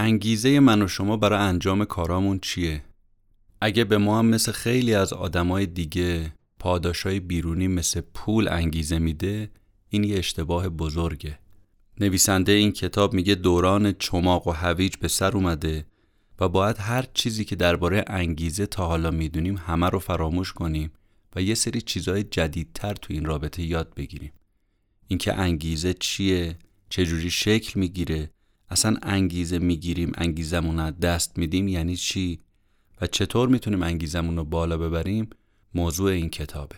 انگیزه من و شما برای انجام کارامون چیه؟ اگه به ما هم مثل خیلی از آدمای دیگه پاداشای بیرونی مثل پول انگیزه میده این یه اشتباه بزرگه نویسنده این کتاب میگه دوران چماق و هویج به سر اومده و باید هر چیزی که درباره انگیزه تا حالا می‌دونیم همه رو فراموش کنیم و یه سری چیزهای جدیدتر تو این رابطه یاد بگیریم اینکه انگیزه چیه چجوری شکل می‌گیره اصلا انگیزه می‌گیریم انگیزمون دست میدیم یعنی چی؟ و چطور می‌تونیم انگیزمون رو بالا ببریم؟ موضوع این کتابه.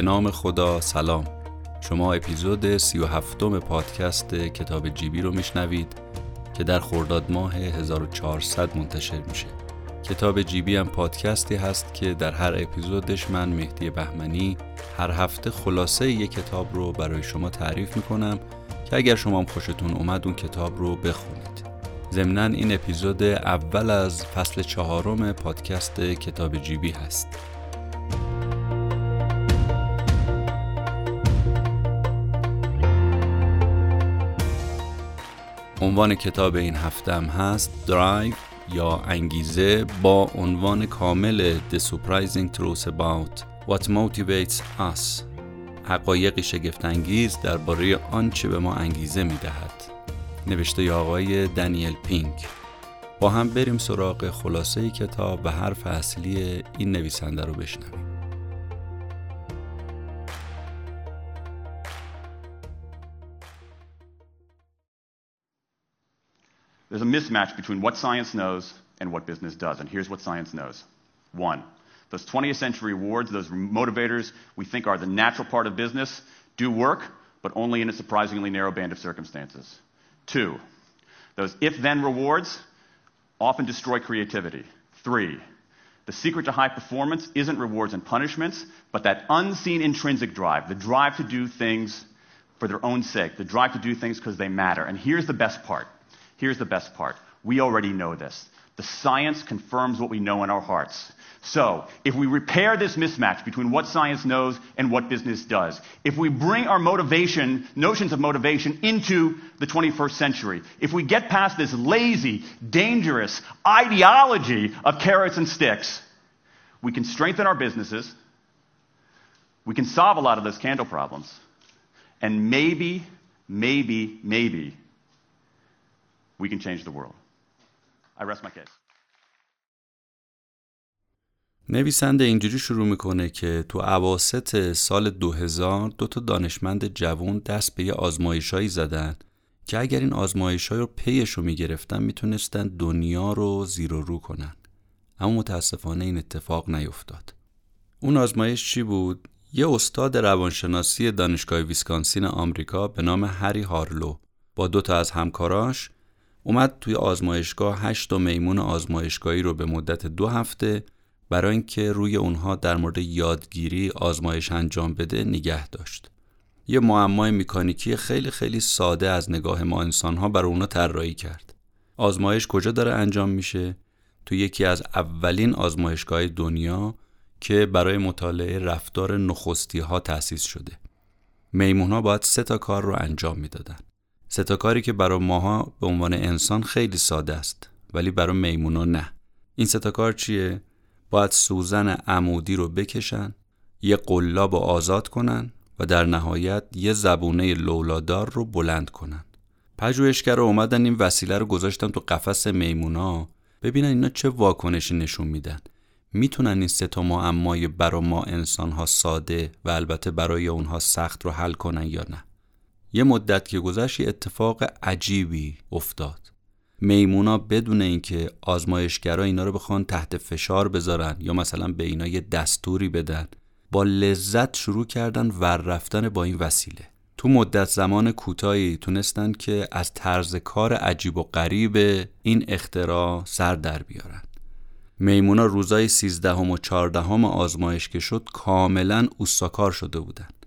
به نام خدا سلام. شما اپیزود سی و هفتم پادکست کتاب جیبی رو میشنوید که در خرداد ماه 1400 منتشر میشه. کتاب جیبی هم پادکستی هست که در هر اپیزودش من مهدی بهمنی هر هفته خلاصه یک کتاب رو برای شما تعریف می‌کنم که اگر شما هم خوشتون اومد اون کتاب رو بخونید. ضمنا این اپیزود اول از فصل چهارم پادکست کتاب جیبی هست. عنوان کتاب این هفتم هست درایو یا انگیزه با عنوان کامل The Surprising Truth About What Motivates Us. حقایقی شگفتانگیز درباره آنچه به ما انگیزه می‌دهد. نوشته آقای دنیل پینک. با هم بریم سراغ خلاصه کتاب و حرف اصلی این نویسنده رو بشنویم. There's a mismatch between what science knows and what business does. And here's what science knows. One, those 20th century rewards, those motivators we think are the natural part of business, do work, but only in a surprisingly narrow band of circumstances. Two, those if then rewards often destroy creativity. Three, the secret to high performance isn't rewards and punishments, but that unseen intrinsic drive, the drive to do things for their own sake, the drive to do things because they matter. And here's the best part Here's the best part. We already know this. The science confirms what we know in our hearts. So, if we repair this mismatch between what science knows and what business does, if we bring our motivation, notions of motivation into the 21st century, if we get past this lazy, dangerous ideology of carrots and sticks, we can strengthen our businesses, we can solve a lot of those candle problems, and maybe, maybe, maybe we can change the world. I rest my case. نویسنده اینجوری شروع می‌کنه که تو عواست سال 2000 دو تا دانشمند جوان دست به یه آزمایشایی زدن که اگر این آزمایش رو پیش رو می‌گرفتن می‌تونستن دنیا رو زیر و رو کنن اما متاسفانه این اتفاق نیفتاد اون آزمایش چی بود؟ یه استاد روانشناسی دانشگاه ویسکانسین آمریکا به نام هری هارلو با دو تا از همکاراش اومد توی آزمایشگاه هشت میمون آزمایشگاهی رو به مدت دو هفته برای اینکه روی اونها در مورد یادگیری آزمایش انجام بده نگه داشت. یه معمای مکانیکی خیلی خیلی ساده از نگاه ما انسانها برای اونا طراحی کرد. آزمایش کجا داره انجام میشه؟ تو یکی از اولین آزمایشگاه دنیا که برای مطالعه رفتار نخستی ها تأسیس شده. میمون ها باید سه تا کار رو انجام می‌دادن. ستا کاری که برای ماها به عنوان انسان خیلی ساده است ولی برای میمونا نه. این ستا کار چیه؟ باید سوزن عمودی رو بکشن یه قلاب رو آزاد کنن و در نهایت یه زبونه لولادار رو بلند کنن. پژوهشگرا اومدن این وسیله رو گذاشتن تو قفس میمونا. ببینن اینا چه واکنشی نشون میدن. می‌تونن این سه تا معمای برای ما انسان ها ساده و البته برای اونها سخت رو حل کنن یا نه. یه مدت که گذشت اتفاق عجیبی افتاد. میمونا بدون اینکه آزمایشگرا اینا رو بخوان تحت فشار بذارن یا مثلا به اینا یه دستوری بدن با لذت شروع کردن ور رفتن با این وسیله. تو مدت زمان کوتاهی تونستن که از طرز کار عجیب و غریب این اختراع سر در بیارن. میمونا روزای سیزدهم و چهاردهم آزمایش که شد کاملا اوستاکار شده بودند.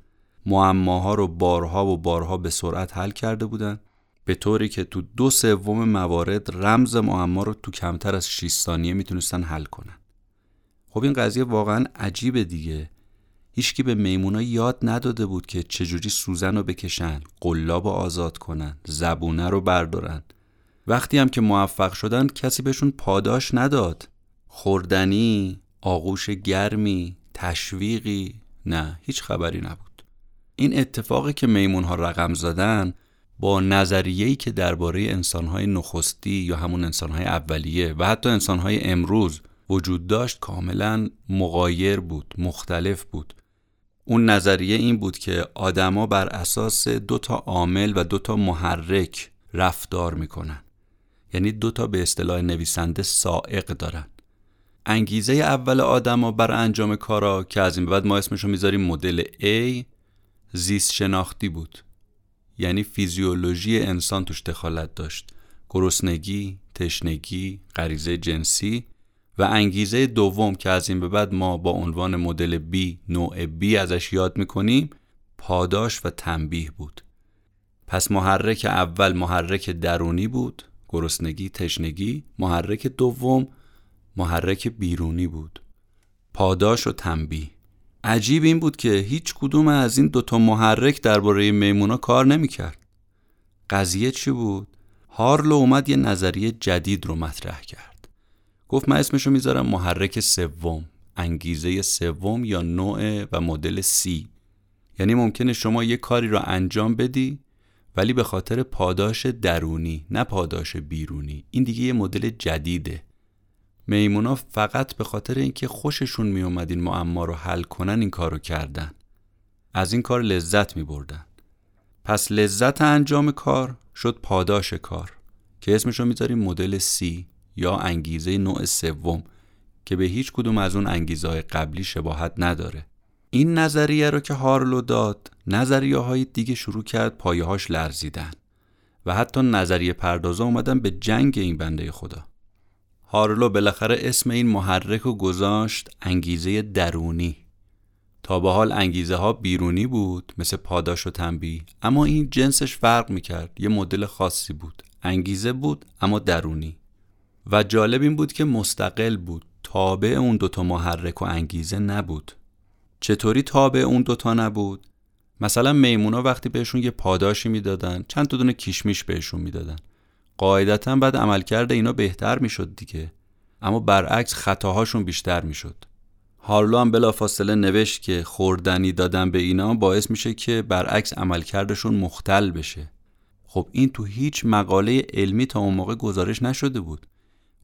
معماها رو بارها و بارها به سرعت حل کرده بودند به طوری که تو دو سوم موارد رمز معما رو تو کمتر از 6 ثانیه می‌تونستن حل کنن. خب این قضیه واقعا عجیبه دیگه. هیچکی به میمونا یاد نداده بود که چجوری سوزن رو بکشن، قلاب رو آزاد کنن، زبونه رو بردارن. وقتی هم که موفق شدن کسی بهشون پاداش نداد. خوردنی، آغوش گرمی، تشویقی، نه هیچ خبری نبود. این اتفاقی که میمون ها رقم زدن با نظریه‌ای که درباره انسانهای نخستی یا همون انسانهای اولیه و حتی انسانهای امروز وجود داشت کاملا مغایر بود مختلف بود. اون نظریه این بود که آدما بر اساس دو تا عامل و دو تا محرک رفتار می‌کنن. یعنی دو تا به اصطلاح نویسنده سائق دارن. انگیزه اول آدما بر انجام کارا که از این بعد ما اسمشو می‌ذاریم مدل A زیست شناختی بود. یعنی فیزیولوژی انسان توش دخالت داشت. گرسنگی، تشنگی، غریزه جنسی و انگیزه دوم که از این به بعد ما با عنوان مدل B نوع B ازش یاد می‌کنیم پاداش و تنبیه بود. پس محرک اول محرک درونی بود گرسنگی تشنگی محرک دوم محرک بیرونی بود. پاداش و تنبیه. عجیب این بود که هیچ کدوم از این دوتا محرک درباره میمونا کار نمی‌کرد. قضیه چی بود؟ هارلو اومد یه نظریه جدید رو مطرح کرد. گفت من اسمشو می‌ذارم محرک سوم، انگیزه سوم یا نوع و مدل سی. یعنی ممکنه شما یه کاری رو انجام بدی ولی به خاطر پاداش درونی نه پاداش بیرونی این دیگه یه مدل جدیده میمونا فقط به خاطر اینکه خوششون میومد این معما رو حل کنن این کارو کردن. از این کار لذت می بردن. پس لذت انجام کار شد پاداش کار که اسمش رو می‌ذاریم مدل C یا انگیزه نوع سوم که به هیچ کدوم از اون انگیزه های قبلی شباهت نداره. این نظریه رو که هارلو داد نظریه های دیگه شروع کرد پایه هاش لرزیدن. و حتی نظریه پردازا اومدن به جنگ این بنده خدا. هارلو بالاخره اسم این محرک رو گذاشت انگیزه درونی. تا به حال انگیزه ها بیرونی بود مثل پاداش و تنبیه اما این جنسش فرق می‌کرد. یه مدل خاصی بود. انگیزه بود اما درونی. و جالب این بود که مستقل بود. تابع اون دوتا محرک و انگیزه نبود. چطوری تابع اون دوتا نبود؟ مثلا میمونا وقتی بهشون یه پاداشی می‌دادن چند تا دونه کیشمیش بهشون می‌دادن. قاعدتا بعد عملکرد اینا بهتر می‌شد دیگه. اما برعکس خطاهاشون بیشتر می‌شد. هارلو هم بلافاصله نوشت که خوردنی دادن به اینا باعث میشه که برعکس عملکردشون مختل بشه. خب این تو هیچ مقاله علمی تا اون موقع گزارش نشده بود.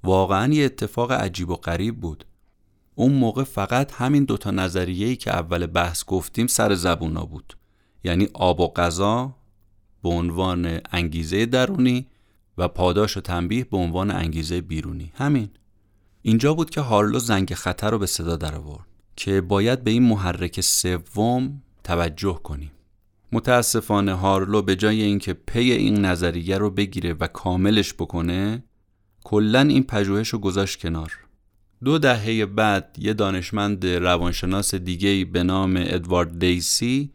واقعا یه اتفاق عجیب و غریب بود. اون موقع فقط همین دوتا نظریه‌ای که اول بحث گفتیم سر زبونا بود. یعنی آب و غذا به عنوان انگیزه درونی و پاداش و تنبیه به عنوان انگیزه بیرونی. همین. اینجا بود که هارلو زنگ خطر رو به صدا در آورد که باید به این محرک سوم توجه کنیم. متاسفانه هارلو به جای اینکه پی این نظریه رو بگیره و کاملش بکنه کلا این پژوهش رو گذاشت کنار. دو دهه بعد یه دانشمند روانشناس دیگه به نام ادوارد دیسی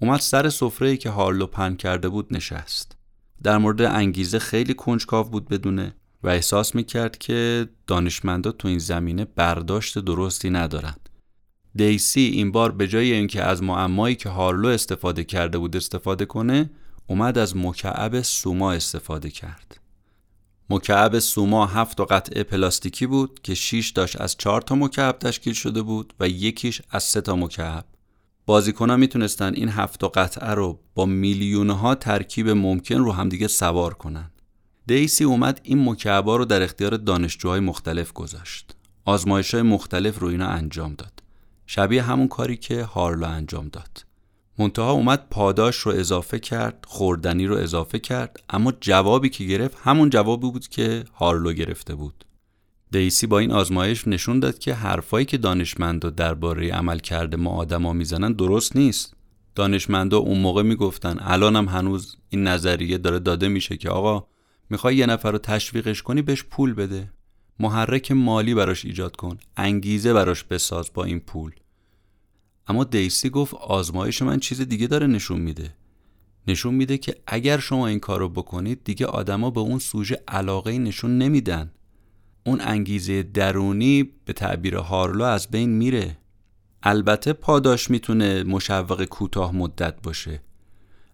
اومد سر سفره که هارلو پن کرده بود نشست. در مورد انگیزه خیلی کنجکاو بود بدونه و احساس می‌کرد که دانشمندا تو این زمینه برداشت درستی ندارند. دیسی این بار به جای اینکه از معمایی که هارلو استفاده کرده بود استفاده کنه اومد از مکعب سوما استفاده کرد. مکعب سوما هفت قطعه پلاستیکی بود که 6 داشت از چهار تا مکعب تشکیل شده بود و یکیش از سه تا مکعب. بازیکن می‌تونستن این هفت قطعه رو با میلیون ها ترکیب ممکن رو همدیگه سوار کنن. دیسی اومد این مکعبا رو در اختیار دانشجوهای مختلف گذاشت. آزمایش های مختلف رو اینا انجام داد. شبیه همون کاری که هارلو انجام داد. منتها اومد پاداش رو اضافه کرد، خوردنی رو اضافه کرد، اما جوابی که گرفت همون جوابی بود که هارلو گرفته بود. دیسی با این آزمایش نشون داد که حرفایی که دانشمندا درباره عمل کرده ما آدما می‌زنن درست نیست. دانشمندا اون موقع می‌گفتن الان هم هنوز این نظریه داره داده میشه که آقا می‌خوای یه نفر رو تشویقش کنی بهش پول بده. محرک مالی براش ایجاد کن. انگیزه براش بساز با این پول. اما دیسی گفت آزمایش من چیز دیگه داره نشون میده. نشون میده که اگر شما این کارو بکنید دیگه آدما به اون سوژه علاقه نشون نمیدن. اون انگیزه درونی به تعبیر هارلو از بین میره. البته پاداش می‌تونه مشوق کوتاه مدت باشه.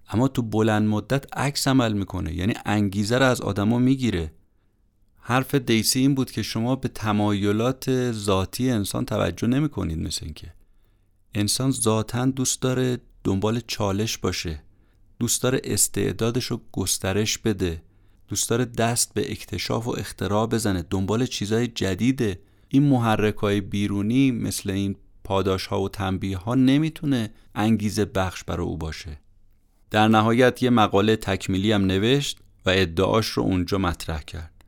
اما تو بلند مدت عکس عمل می‌کنه یعنی انگیزه رو از آدما می‌گیره. حرف دیسی این بود که شما به تمایلات ذاتی انسان توجه نمی کنید مثل اینکه. انسان ذاتا دوست داره دنبال چالش باشه دوست داره استعدادش رو گسترش بده. دوست داره دست به اکتشاف و اختراع بزنه. دنبال چیزای جدیده این محرک های بیرونی مثل این پاداش ها و تنبیه ها نمی‌تونه انگیزه بخش برای او باشه. در نهایت یه مقاله تکمیلی هم نوشت و ادعاش رو اونجا مطرح کرد.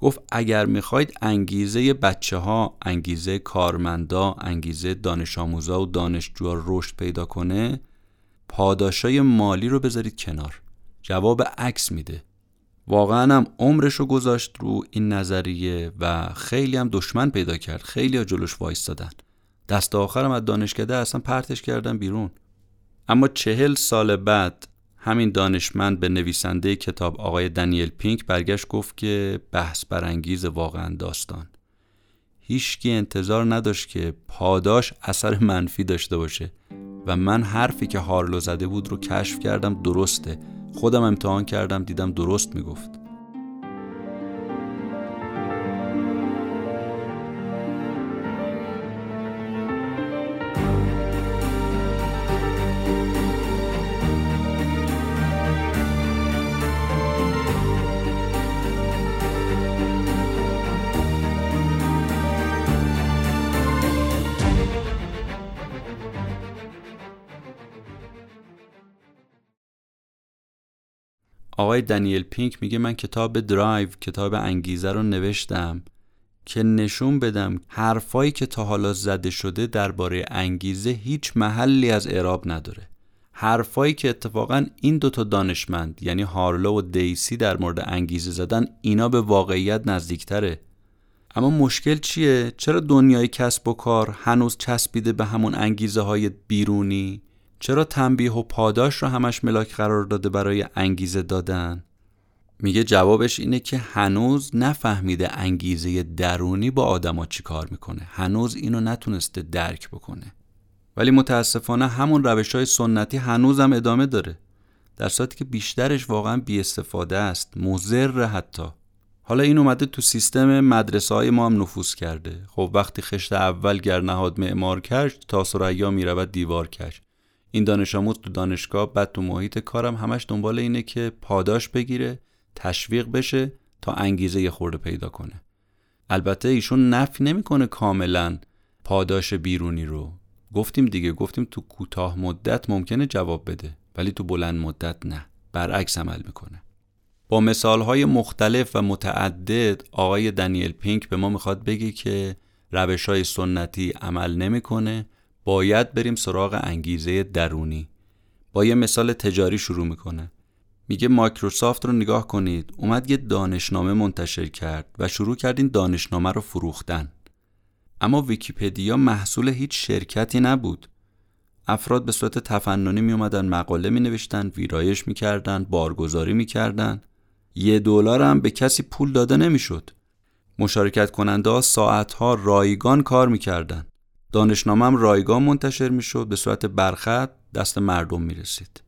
گفت اگر می‌خواید انگیزه بچه ها، انگیزه کارمندا، انگیزه دانش آموزا و دانشجوها رشد پیدا کنه پاداشای مالی رو بذارید کنار. جواب عکس میده. واقعا هم عمرش رو گذاشت رو این نظریه و خیلی هم دشمن پیدا کرد. خیلی ها جلوش وایستادن. دست آخرم از دانشکده اصلا پرتش کردن بیرون. اما چهل سال بعد همین دانشمند به نویسنده کتاب آقای دنیل پینک برگشت گفت که بحث برانگیز واقعا داستان. هیچکی انتظار نداشت که پاداش اثر منفی داشته باشه و من حرفی که هارلو زده بود رو کشف کردم درسته. خودم امتحان کردم دیدم درست می‌گفت. آقای دنیل پینک میگه من کتاب درایو کتاب انگیزه رو نوشتم که نشون بدم حرفایی که تا حالا زده شده درباره انگیزه هیچ محلی از اعراب نداره. حرفایی که اتفاقا این دوتا دانشمند یعنی هارلو و دیسی در مورد انگیزه زدن اینا به واقعیت نزدیکتره. اما مشکل چیه؟ چرا دنیای کسب و کار هنوز چسبیده به همون انگیزه های بیرونی؟ چرا تنبیه و پاداش رو همش ملاک قرار داده برای انگیزه دادن؟ میگه جوابش اینه که هنوز نفهمیده انگیزه درونی با آدما چی کار می‌کنه. هنوز اینو نتونسته درک بکنه. ولی متاسفانه همون روش های سنتی هنوزم ادامه داره. در صورتی که بیشترش واقعا بی استفاده است. مزر حتی. حالا این اومده تو سیستم مدرسه های ما هم نفوذ کرده. خب وقتی خشت اول گر نهاد معمار کش تا سریا می‌رود دیوار کش این دانش آموز تو دانشگاه بعد تو محیط کارم همش دنبال اینه که پاداش بگیره تشویق بشه تا انگیزه یه خورده پیدا کنه. البته ایشون نفی نمی‌کنه کاملا پاداش بیرونی رو. گفتیم دیگه گفتیم تو کوتاه مدت ممکنه جواب بده ولی تو بلند مدت نه. برعکس عمل می‌کنه. با مثال های مختلف و متعدد آقای دنیل پینک به ما می‌خواد بگه که روش های سنتی عمل نمی‌کنه. باید بریم سراغ انگیزه درونی. با یه مثال تجاری شروع می‌کنه. میگه مایکروسافت رو نگاه کنید. اومد یه دانشنامه منتشر کرد و شروع کرد این دانشنامه رو فروختن. اما ویکیپدیا محصول هیچ شرکتی نبود. افراد به صورت تفننی می اومدن مقاله می نوشتن ویرایش می کردن بارگذاری می یه دلار هم به کسی پول داده نمی‌شد. مشارکت کننده ها ساعت ها رایگان کار می کردن. دانشنامم رایگان منتشر می‌شد به صورت برخط دست مردم می رسید.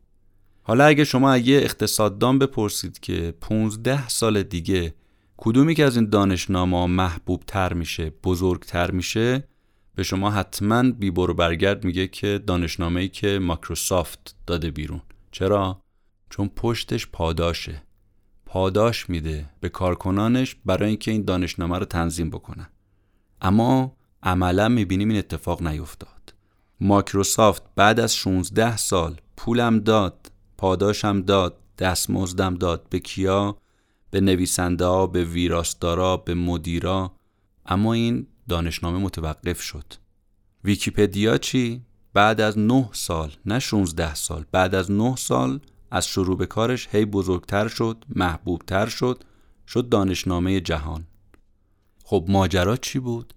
حالا اگه شما اگه اقتصاددان بپرسید که 15 سال دیگه کدومی که از این دانشنامه محبوب تر میشه بزرگتر میشه به شما حتما بی برو برگرد میگه که دانشنامه ای که مایکروسافت داده بیرون. چرا؟ چون پشتش پاداشه. پاداش میده به کارکنانش برای اینکه این دانشنامه رو تنظیم بکنن. اما عملا می‌بینیم این اتفاق نیفتاد. مایکروسافت بعد از 16 سال پولم داد پاداشم داد دستمزدم داد به کیا؟ به نویسنده ها به ویراستارا به مدیرا. اما این دانشنامه متوقف شد. ویکیپدیا چی؟ بعد از 9 سال نه 16 سال بعد از 9 سال از شروع به کارش هی بزرگتر شد محبوبتر شد شد دانشنامه جهان. خب ماجرا چی بود؟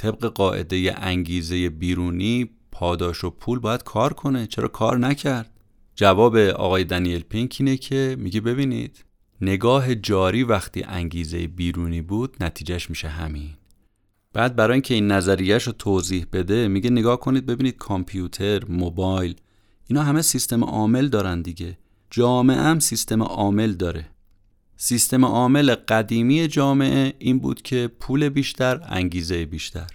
طبق قاعده انگیزه بیرونی پاداش و پول باید کار کنه. چرا کار نکرد؟ جواب آقای دنیل پینک اینه که میگه ببینید نگاه جاری وقتی انگیزه بیرونی بود نتیجهش میشه همین. بعد برای اینکه این نظریهش رو توضیح بده میگه نگاه کنید ببینید کامپیوتر موبایل اینا همه سیستم عامل دارن دیگه. جامعه هم سیستم عامل داره. سیستم عامل قدیمی جامعه این بود که پول بیشتر انگیزه بیشتر.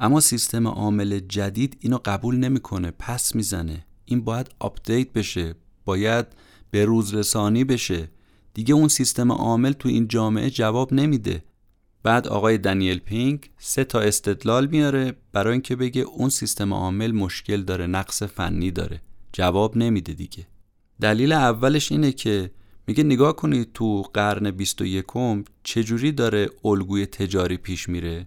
اما سیستم عامل جدید اینو قبول نمی‌کنه پس می‌زنه. این باید آپدیت بشه باید به روز رسانی بشه. دیگه اون سیستم عامل تو این جامعه جواب نمیده. بعد آقای دنیل پینک سه تا استدلال میاره برای اینکه بگه اون سیستم عامل مشکل داره نقص فنی داره. جواب نمیده دیگه. دلیل اولش اینه که میگه نگاه کنید تو قرن 21 چجوری داره الگوی تجاری پیش میره؟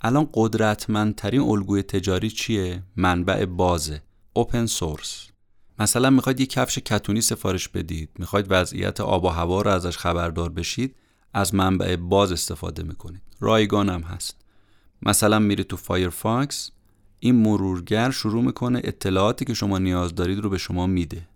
الان قدرتمندترین الگوی تجاری چیه؟ منبع بازه. open source مثلا می‌خواید یه کفش کتونی سفارش بدید. می‌خواید وضعیت آب و هوا رو ازش خبردار بشید. از منبع باز استفاده می‌کنید. رایگان هم هست. مثلا میرید تو فایرفاکس این مرورگر شروع می‌کنه اطلاعاتی که شما نیاز دارید رو به شما میده.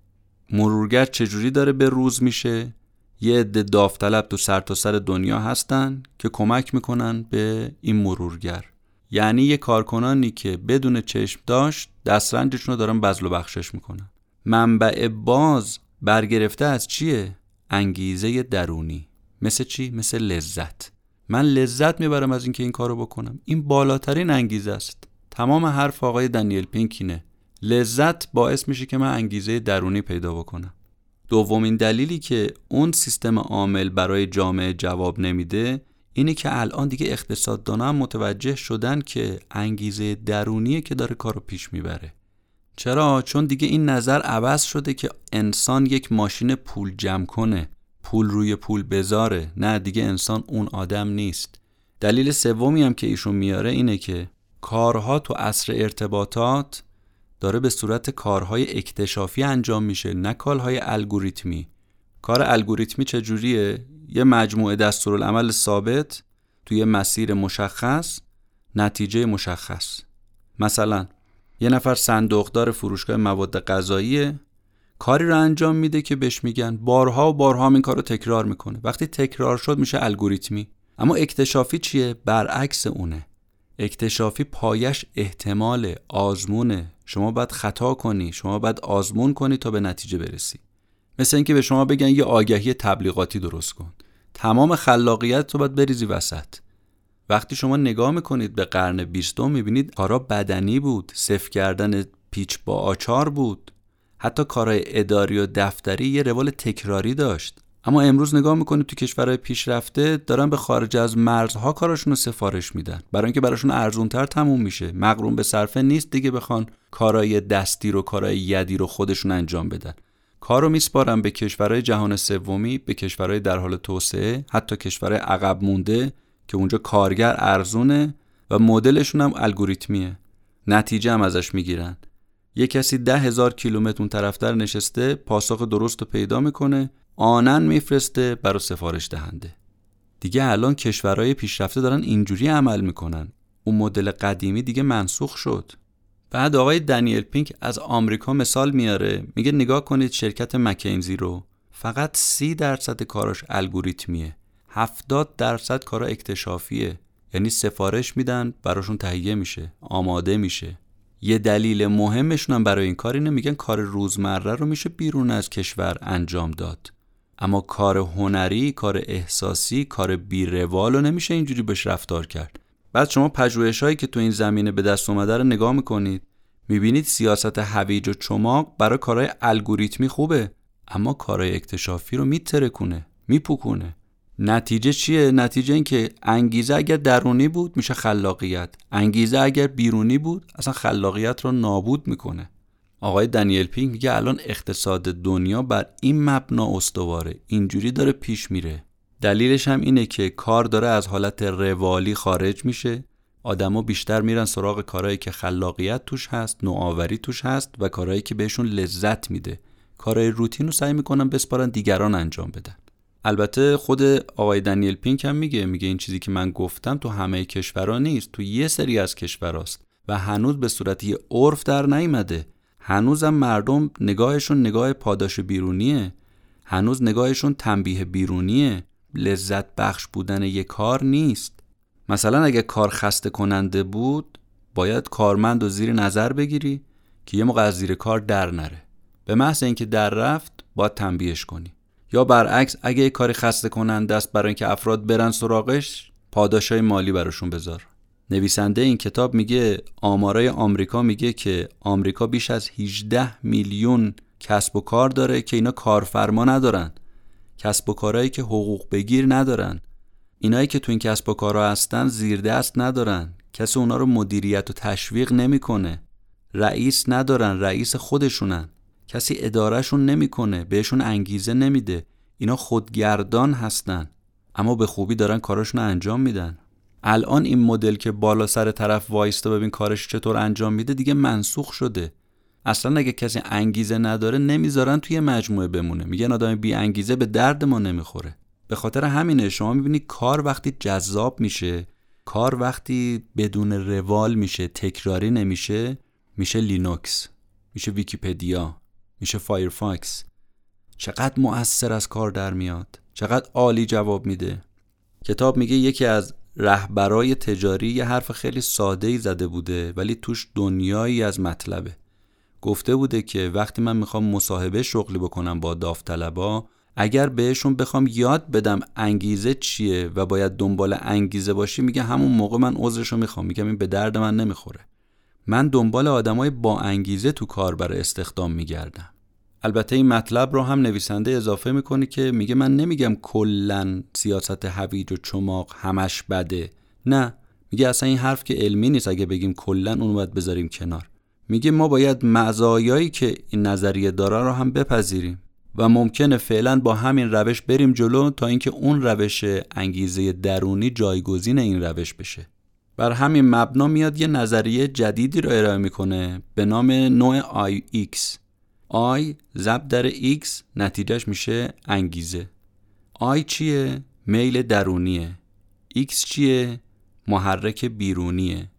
مرورگر چجوری داره به روز میشه؟ یه عده داوطلب تو سر تا سر دنیا هستن که کمک می‌کنن به این مرورگر. یعنی یه کارکنانی که بدون چشم داشت دسترنجشون رو دارن بزل و بخشش می‌کنن. منبع باز برگرفته از چیه؟ انگیزه درونی. مثل چی؟ مثل لذت. من لذت می‌برم از اینکه این کارو بکنم. این بالاترین انگیزه است. تمام حرف آقای دنیل پینکینه. لذت باعث میشه که من انگیزه درونی پیدا بکنم. دومین دلیلی که اون سیستم عامل برای جامعه جواب نمیده اینه که الان دیگه اقتصاددانا هم متوجه شدن که انگیزه درونیه که داره کارو پیش می‌بره. چرا؟ چون دیگه این نظر عوض شده که انسان یک ماشین پول جمع کنه پول روی پول بذاره. نه دیگه انسان اون آدم نیست. دلیل سومی هم که ایشون میاره اینه که کارها تو عصر ارتباطات داره به صورت کارهای اکتشافی انجام میشه نه کارهای الگوریتمی. کار الگوریتمی چجوریه؟ یه مجموعه دستورالعمل ثابت توی مسیر مشخص نتیجه مشخص. مثلا یه نفر صندوقدار فروشگاه مواد غذایی کاری رو انجام میده که بهش میگن بارها و بارها این کار رو تکرار می‌کنه. وقتی تکرار شد میشه الگوریتمی. اما اکتشافی چیه؟ برعکس اونه. اکتشافی پایش احتمال آزمونه شما باید خطا کنی. شما باید آزمون کنی تا به نتیجه برسی. مثل اینکه به شما بگن یه آگهی تبلیغاتی درست کن. تمام خلاقیت تو باید بریزی وسط. وقتی شما نگاه می‌کنید به قرن بیستم می‌بینید کارا بدنی بود. صف کردن پیچ با آچار بود. حتی کارهای اداری و دفتری یه روال تکراری داشت. اما امروز نگاه می‌کنید تو کشورهای پیشرفته دارن به خارج از مرزها کاراشون رو سفارش میدن. برای اینکه براشون ارزونتر تموم میشه. مقرون به صرفه نیست دیگه بخوان کارهای دستی رو کارهای یدی رو خودشون انجام بدن. کار رو میسپارن به کشورهای جهان سومی به کشورهای در حال توسعه حتی کشورهای عقب مونده که اونجا کارگر ارزونه و مدلشون هم الگوریتمیه. نتیجه هم ازش می‌گیرن. یه کسی ده هزار کیلومتر اون طرفتر نشسته پاسخ درست رو پیدا می‌کنه آنن میفرسته برای سفارش دهنده. دیگه الان کشورهای پیشرفته دارن اینجوری عمل می‌کنن. اون مدل قدیمی دیگه منسوخ شد. بعد آقای دنیل پینک از آمریکا مثال میاره. میگه نگاه کنید شرکت مکینزی رو. فقط سی درصد کاراش الگوریتمیه. 70 درصد کارا اکتشافیه. یعنی سفارش میدن براشون تهیه میشه آماده میشه. یه دلیل مهمشون هم برای این کار اینه میگن کار روزمره رو میشه بیرون از کشور انجام داد. اما کار هنری، کار احساسی، کار بیروال رو نمیشه اینجوری بهش رفتار کرد. بعد شما پژوهش هایی که تو این زمینه به دست اومده رو نگاه می‌کنید. می‌بینید سیاست هویج و چماق برای کارهای الگوریتمی خوبه اما کارهای اکتشافی رو میترکونه میپوکونه. نتیجه چیه؟ نتیجه این که انگیزه اگر درونی بود میشه خلاقیت. انگیزه اگر بیرونی بود اصلا خلاقیت رو نابود می‌کنه. آقای دنیل پینک میگه الان اقتصاد دنیا بر این مبنا استواره. اینجوری داره پیش میره. دلیلش هم اینه که کار داره از حالت روالی خارج میشه. آدما بیشتر میرن سراغ کارهایی که خلاقیت توش هست نوآوری توش هست و کارهایی که بهشون لذت میده. کارهای روتین رو سعی می‌کنن بسپارن دیگران انجام بدن. البته خود آقای دنیل پینک هم میگه میگه این چیزی که من گفتم تو همه کشورها نیست تو یه سری از کشوراست و هنوز به صورت یه عرف در نیامده. هنوزم مردم نگاهشون نگاه پاداش بیرونیه. هنوز نگاهشون تنبیه بیرونیه. لذت بخش بودن یه کار نیست. مثلا اگه کار خسته کننده بود باید کارمند و زیر نظر بگیری که یه موقع از زیر کار در نره. به محض اینکه در رفت باید تنبیهش کنی. یا برعکس اگه یه کاری خسته کننده است برای اینکه افراد برن سراغش پاداشای مالی براشون بذار. نویسنده این کتاب میگه آمارای آمریکا میگه که آمریکا بیش از 18 میلیون کسب و کار داره که اینا کارفرما ندارن. کسب و کارهایی که حقوق بگیر ندارن. اینایی که تو این کسب و کارها هستن زیر دست ندارن. کسی اونا رو مدیریت و تشویق نمی‌کنه. رئیس ندارن رئیس خودشونن. کسی ادارهشون نمی‌کنه بهشون انگیزه نمیده. اینا خودگردان هستن. اما به خوبی دارن کاراشون انجام میدن. الان این مدل که بالا سر طرف وایستا ببین کارش چطور انجام میده دیگه منسوخ شده. اصلا اگه کسی انگیزه نداره نمی‌ذارن توی مجموعه بمونه. میگن آدم بی انگیزه به درد ما نمی‌خوره. به خاطر همینه شما می‌بینی کار وقتی جذاب میشه کار وقتی بدون روال میشه تکراری نمیشه میشه لینوکس میشه ویکیپدیا میشه فایرفاکس. چقدر مؤثر از کار در میاد. چقدر عالی جواب میده. کتاب میگه یکی از رهبرای تجاری یه حرف خیلی ساده ای زده بوده ولی توش دنیایی از مطلبه. گفته بوده که وقتی من می‌خوام مصاحبه شغلی بکنم با داوطلبا اگر بهشون بخوام یاد بدم انگیزه چیه و باید دنبال انگیزه باشی میگه همون موقع من عذرشو می‌خوام. میگم این به درد من نمی‌خوره. من دنبال آدمای با انگیزه تو کار برای استخدام میگردم. البته این مطلب رو هم نویسنده اضافه می‌کنه که میگه من نمیگم کلا سیاست هویج و چماق همش بده. نه میگه اصلا این حرف که علمی نیست اگه بگیم کلا اون باید بذاریم کنار. میگه ما باید مزایایی که این نظریه داره رو هم بپذیریم و ممکنه فعلا با همین روش بریم جلو تا اینکه اون روش انگیزه درونی جایگزین این روش بشه. بر همین مبنا میاد یه نظریه جدیدی رو ارائه می‌کنه به نام نوع IX I ضرب در X نتیجهش میشه انگیزه. I چیه؟ میل درونیه. X چیه؟ محرک بیرونیه.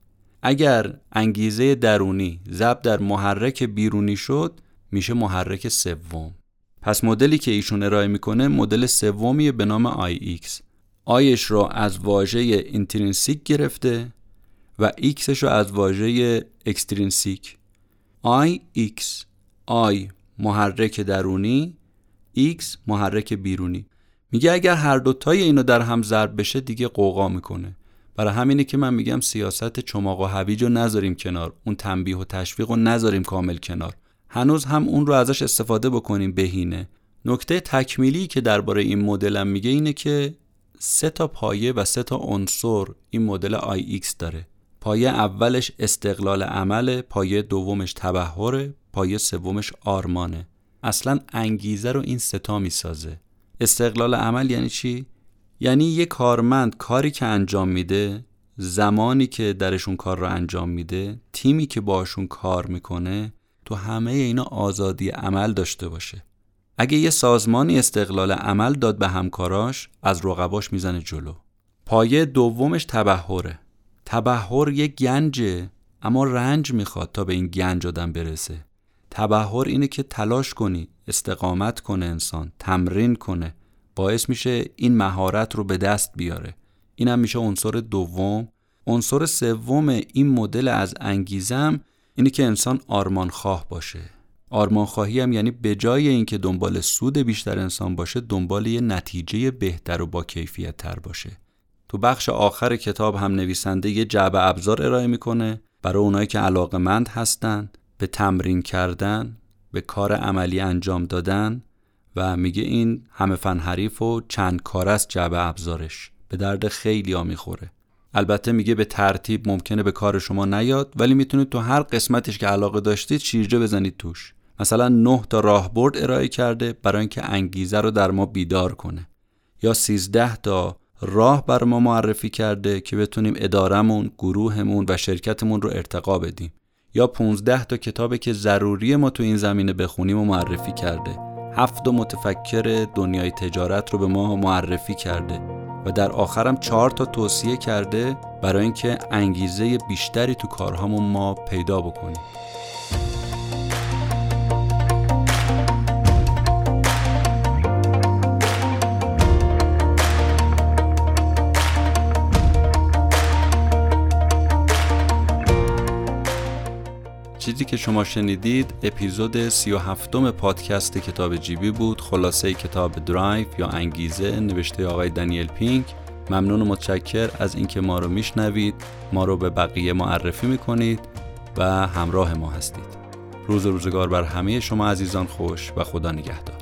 اگر انگیزه درونی ضرب در محرک بیرونی شد میشه محرک سوم. پس مدلی که ایشون ارائه می‌کنه مدل سومیه به نام IX I ش را از واژه intrinsic گرفته و X ش رو از واژه extrinsic I I محرک درونی X محرک بیرونی. میگه اگر هر دوتای اینو در هم ضرب بشه دیگه غوغا می‌کنه. برای همینه که من میگم سیاست چماق و هویج رو نذاریم کنار. اون تنبیه و تشویق رو نذاریم کامل کنار. هنوز هم اون رو ازش استفاده بکنیم بهینه. نکته تکمیلی که درباره این مدلم میگه اینه که سه تا پایه و سه تا عنصر این مدل IX داره. پایه اولش استقلال عمل پایه دومش تبهره پایه سومش آرمانه. اصلا انگیزه رو این ستا می‌سازه. استقلال عمل یعنی چی؟ یعنی یه کارمند کاری که انجام میده زمانی که درشون کار رو انجام میده تیمی که باشون کار می‌کنه تو همه اینا آزادی عمل داشته باشه. اگه یه سازمانی استقلال عمل داد به همکاراش از رقباش می‌زنه جلو. پایه دومش تبهره. تبهر یه گنجه اما رنج می‌خواد تا به این گنج آدم برسه. تبهر اینه که تلاش کنی استقامت کنه انسان تمرین کنه. باعث میشه این مهارت رو به دست بیاره. اینم میشه عنصر دوم. عنصر سوم این مدل از انگیزم اینه که انسان آرمان خواه باشه. آرمان خواهی هم یعنی به جای اینکه دنبال سود بیشتر انسان باشه دنبال یه نتیجه بهتر و با کیفیت تر باشه. تو بخش آخر کتاب هم نویسنده یه جعبه ابزار ارائه می‌کنه برای اونایی که علاقمند هستن. به تمرین کردن به کار عملی انجام دادن و میگه این همه فن حریف و چند کار است جعبه ابزارش. به درد خیلی ها می‌خوره. البته میگه به ترتیب ممکنه به کار شما نیاد ولی می‌تونید تو هر قسمتش که علاقه داشتید شیرجه بزنید توش. مثلا نه تا راهبرد ارائه کرده برای اینکه انگیزه رو در ما بیدار کنه. یا 13 تا راه بر ما معرفی کرده که بتونیم ادارمون، گروهمون و شرکتمون رو ارتقا بدیم. یا 15 تا کتابی که ضروری ما تو این زمینه بخونیم و معرفی کرده. هفت متفکر دنیای تجارت رو به ما معرفی کرده و در آخرم چهار تا توصیه کرده برای اینکه انگیزه بیشتری تو کارهامون ما پیدا بکنیم. چیزی که شما شنیدید اپیزود 37 پادکست کتاب جیبی بود. خلاصه کتاب درایو یا انگیزه نوشته آقای دانیل پینک. ممنون و متشکر از اینکه ما رو میشنوید. ما رو به بقیه معرفی می‌کنید و همراه ما هستید. روز روزگار بر همه شما عزیزان خوش و خدا نگهدار.